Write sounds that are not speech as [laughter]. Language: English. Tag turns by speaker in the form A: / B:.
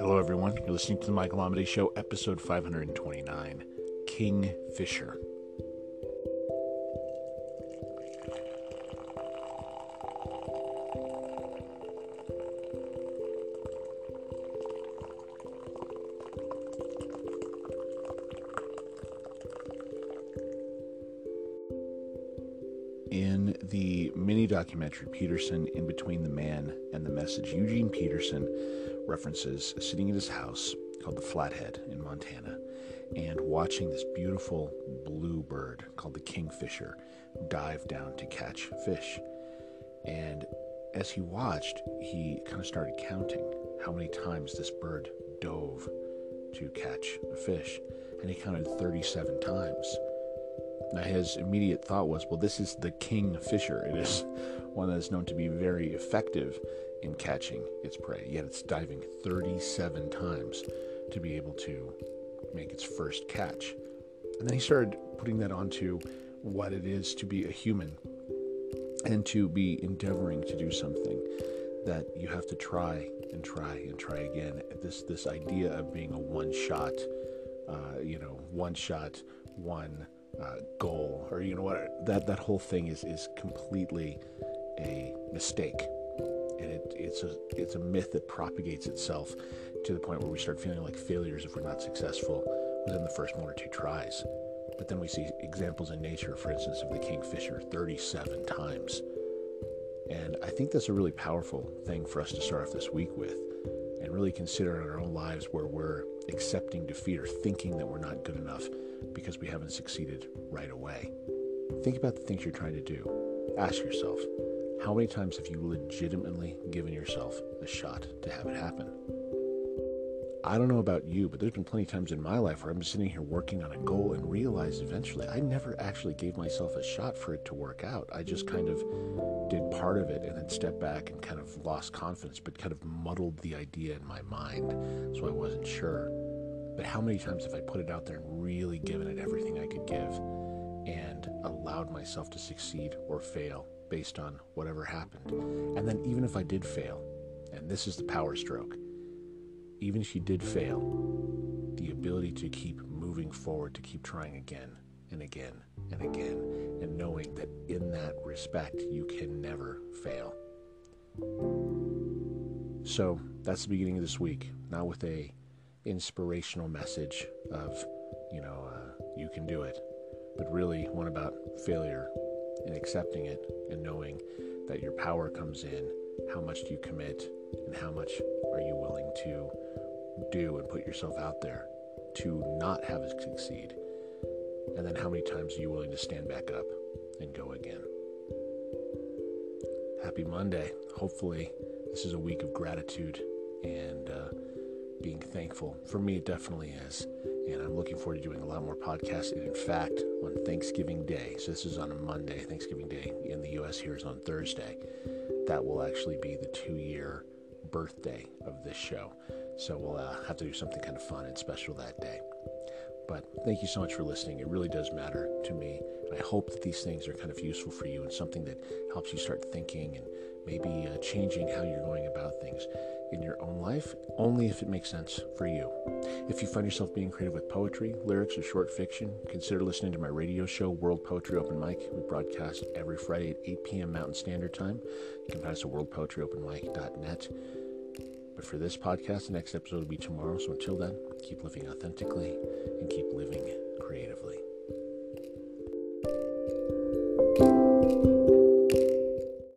A: Hello, everyone. You're listening to the Michael Amidei Show, episode 529 King Fisher. In the mini documentary Peterson in Between the Man Eugene Peterson references sitting in his house called the Flathead in Montana and watching this beautiful blue bird called the kingfisher dive down to catch fish. And as he watched, he kind of started counting how many times this bird dove to catch a fish. And he counted 37 times. Now, his immediate thought was, well, this is the kingfisher. It is [laughs] one that is known to be very effective in catching its prey, yet it's diving 37 times to be able to make its first catch. And then he started putting that onto what it is to be a human and to be endeavoring to do something that you have to try and try and try again. This this idea of being a one shot, uh, you know, one shot, one uh, goal, or you know what that that whole thing is is completely a mistake, and it, it's a it's a myth that propagates itself to the point where we start feeling like failures if we're not successful within the first one or two tries. But then we see examples in nature, for instance, of the kingfisher 37 times. And I think that's a really powerful thing for us to start off this week with and really consider in our own lives where we're accepting defeat or thinking that we're not good enough because we haven't succeeded right away. Think about the things you're trying to do. Ask yourself, how many times have you legitimately given yourself a shot to have it happen? I don't know about you, but there's been plenty of times in my life where I'm sitting here working on a goal and realize eventually I never actually gave myself a shot for it to work out. I just kind of did part of it and then stepped back and kind of lost confidence, but kind of muddled the idea in my mind, so I wasn't sure. But how many times have I put it out there and really given it everything I could give and allowed myself to succeed or fail based on whatever happened? And then, even if I did fail, and this is the power stroke, even if you did fail, the ability to keep moving forward, to keep trying again and again and again, and knowing that in that respect, you can never fail. So that's the beginning of this week, not with a inspirational message of, you know, uh, you can do it, but really one about failure and accepting it and knowing that your power comes in. How much do you commit, and how much are you willing to do and put yourself out there to not have it succeed? And then how many times are you willing to stand back up and go again? Happy Monday. Hopefully, this is a week of gratitude and uh, being thankful. For me, it definitely is. And I'm looking forward to doing a lot more podcasts. And in fact, on Thanksgiving Day, so this is on a Monday, Thanksgiving Day in the US here is on Thursday, that will actually be the two year birthday of this show. So we'll uh, have to do something kind of fun and special that day. But thank you so much for listening. It really does matter to me. I hope that these things are kind of useful for you and something that helps you start thinking and maybe uh, changing how you're going about things in your own life, only if it makes sense for you. If you find yourself being creative with poetry, lyrics, or short fiction, consider listening to my radio show, World Poetry Open Mic. We broadcast every Friday at 8 p.m. Mountain Standard Time. You can find us at worldpoetryopenmic.net. But for this podcast, the next episode will be tomorrow. So until then, keep living authentically and keep living creatively.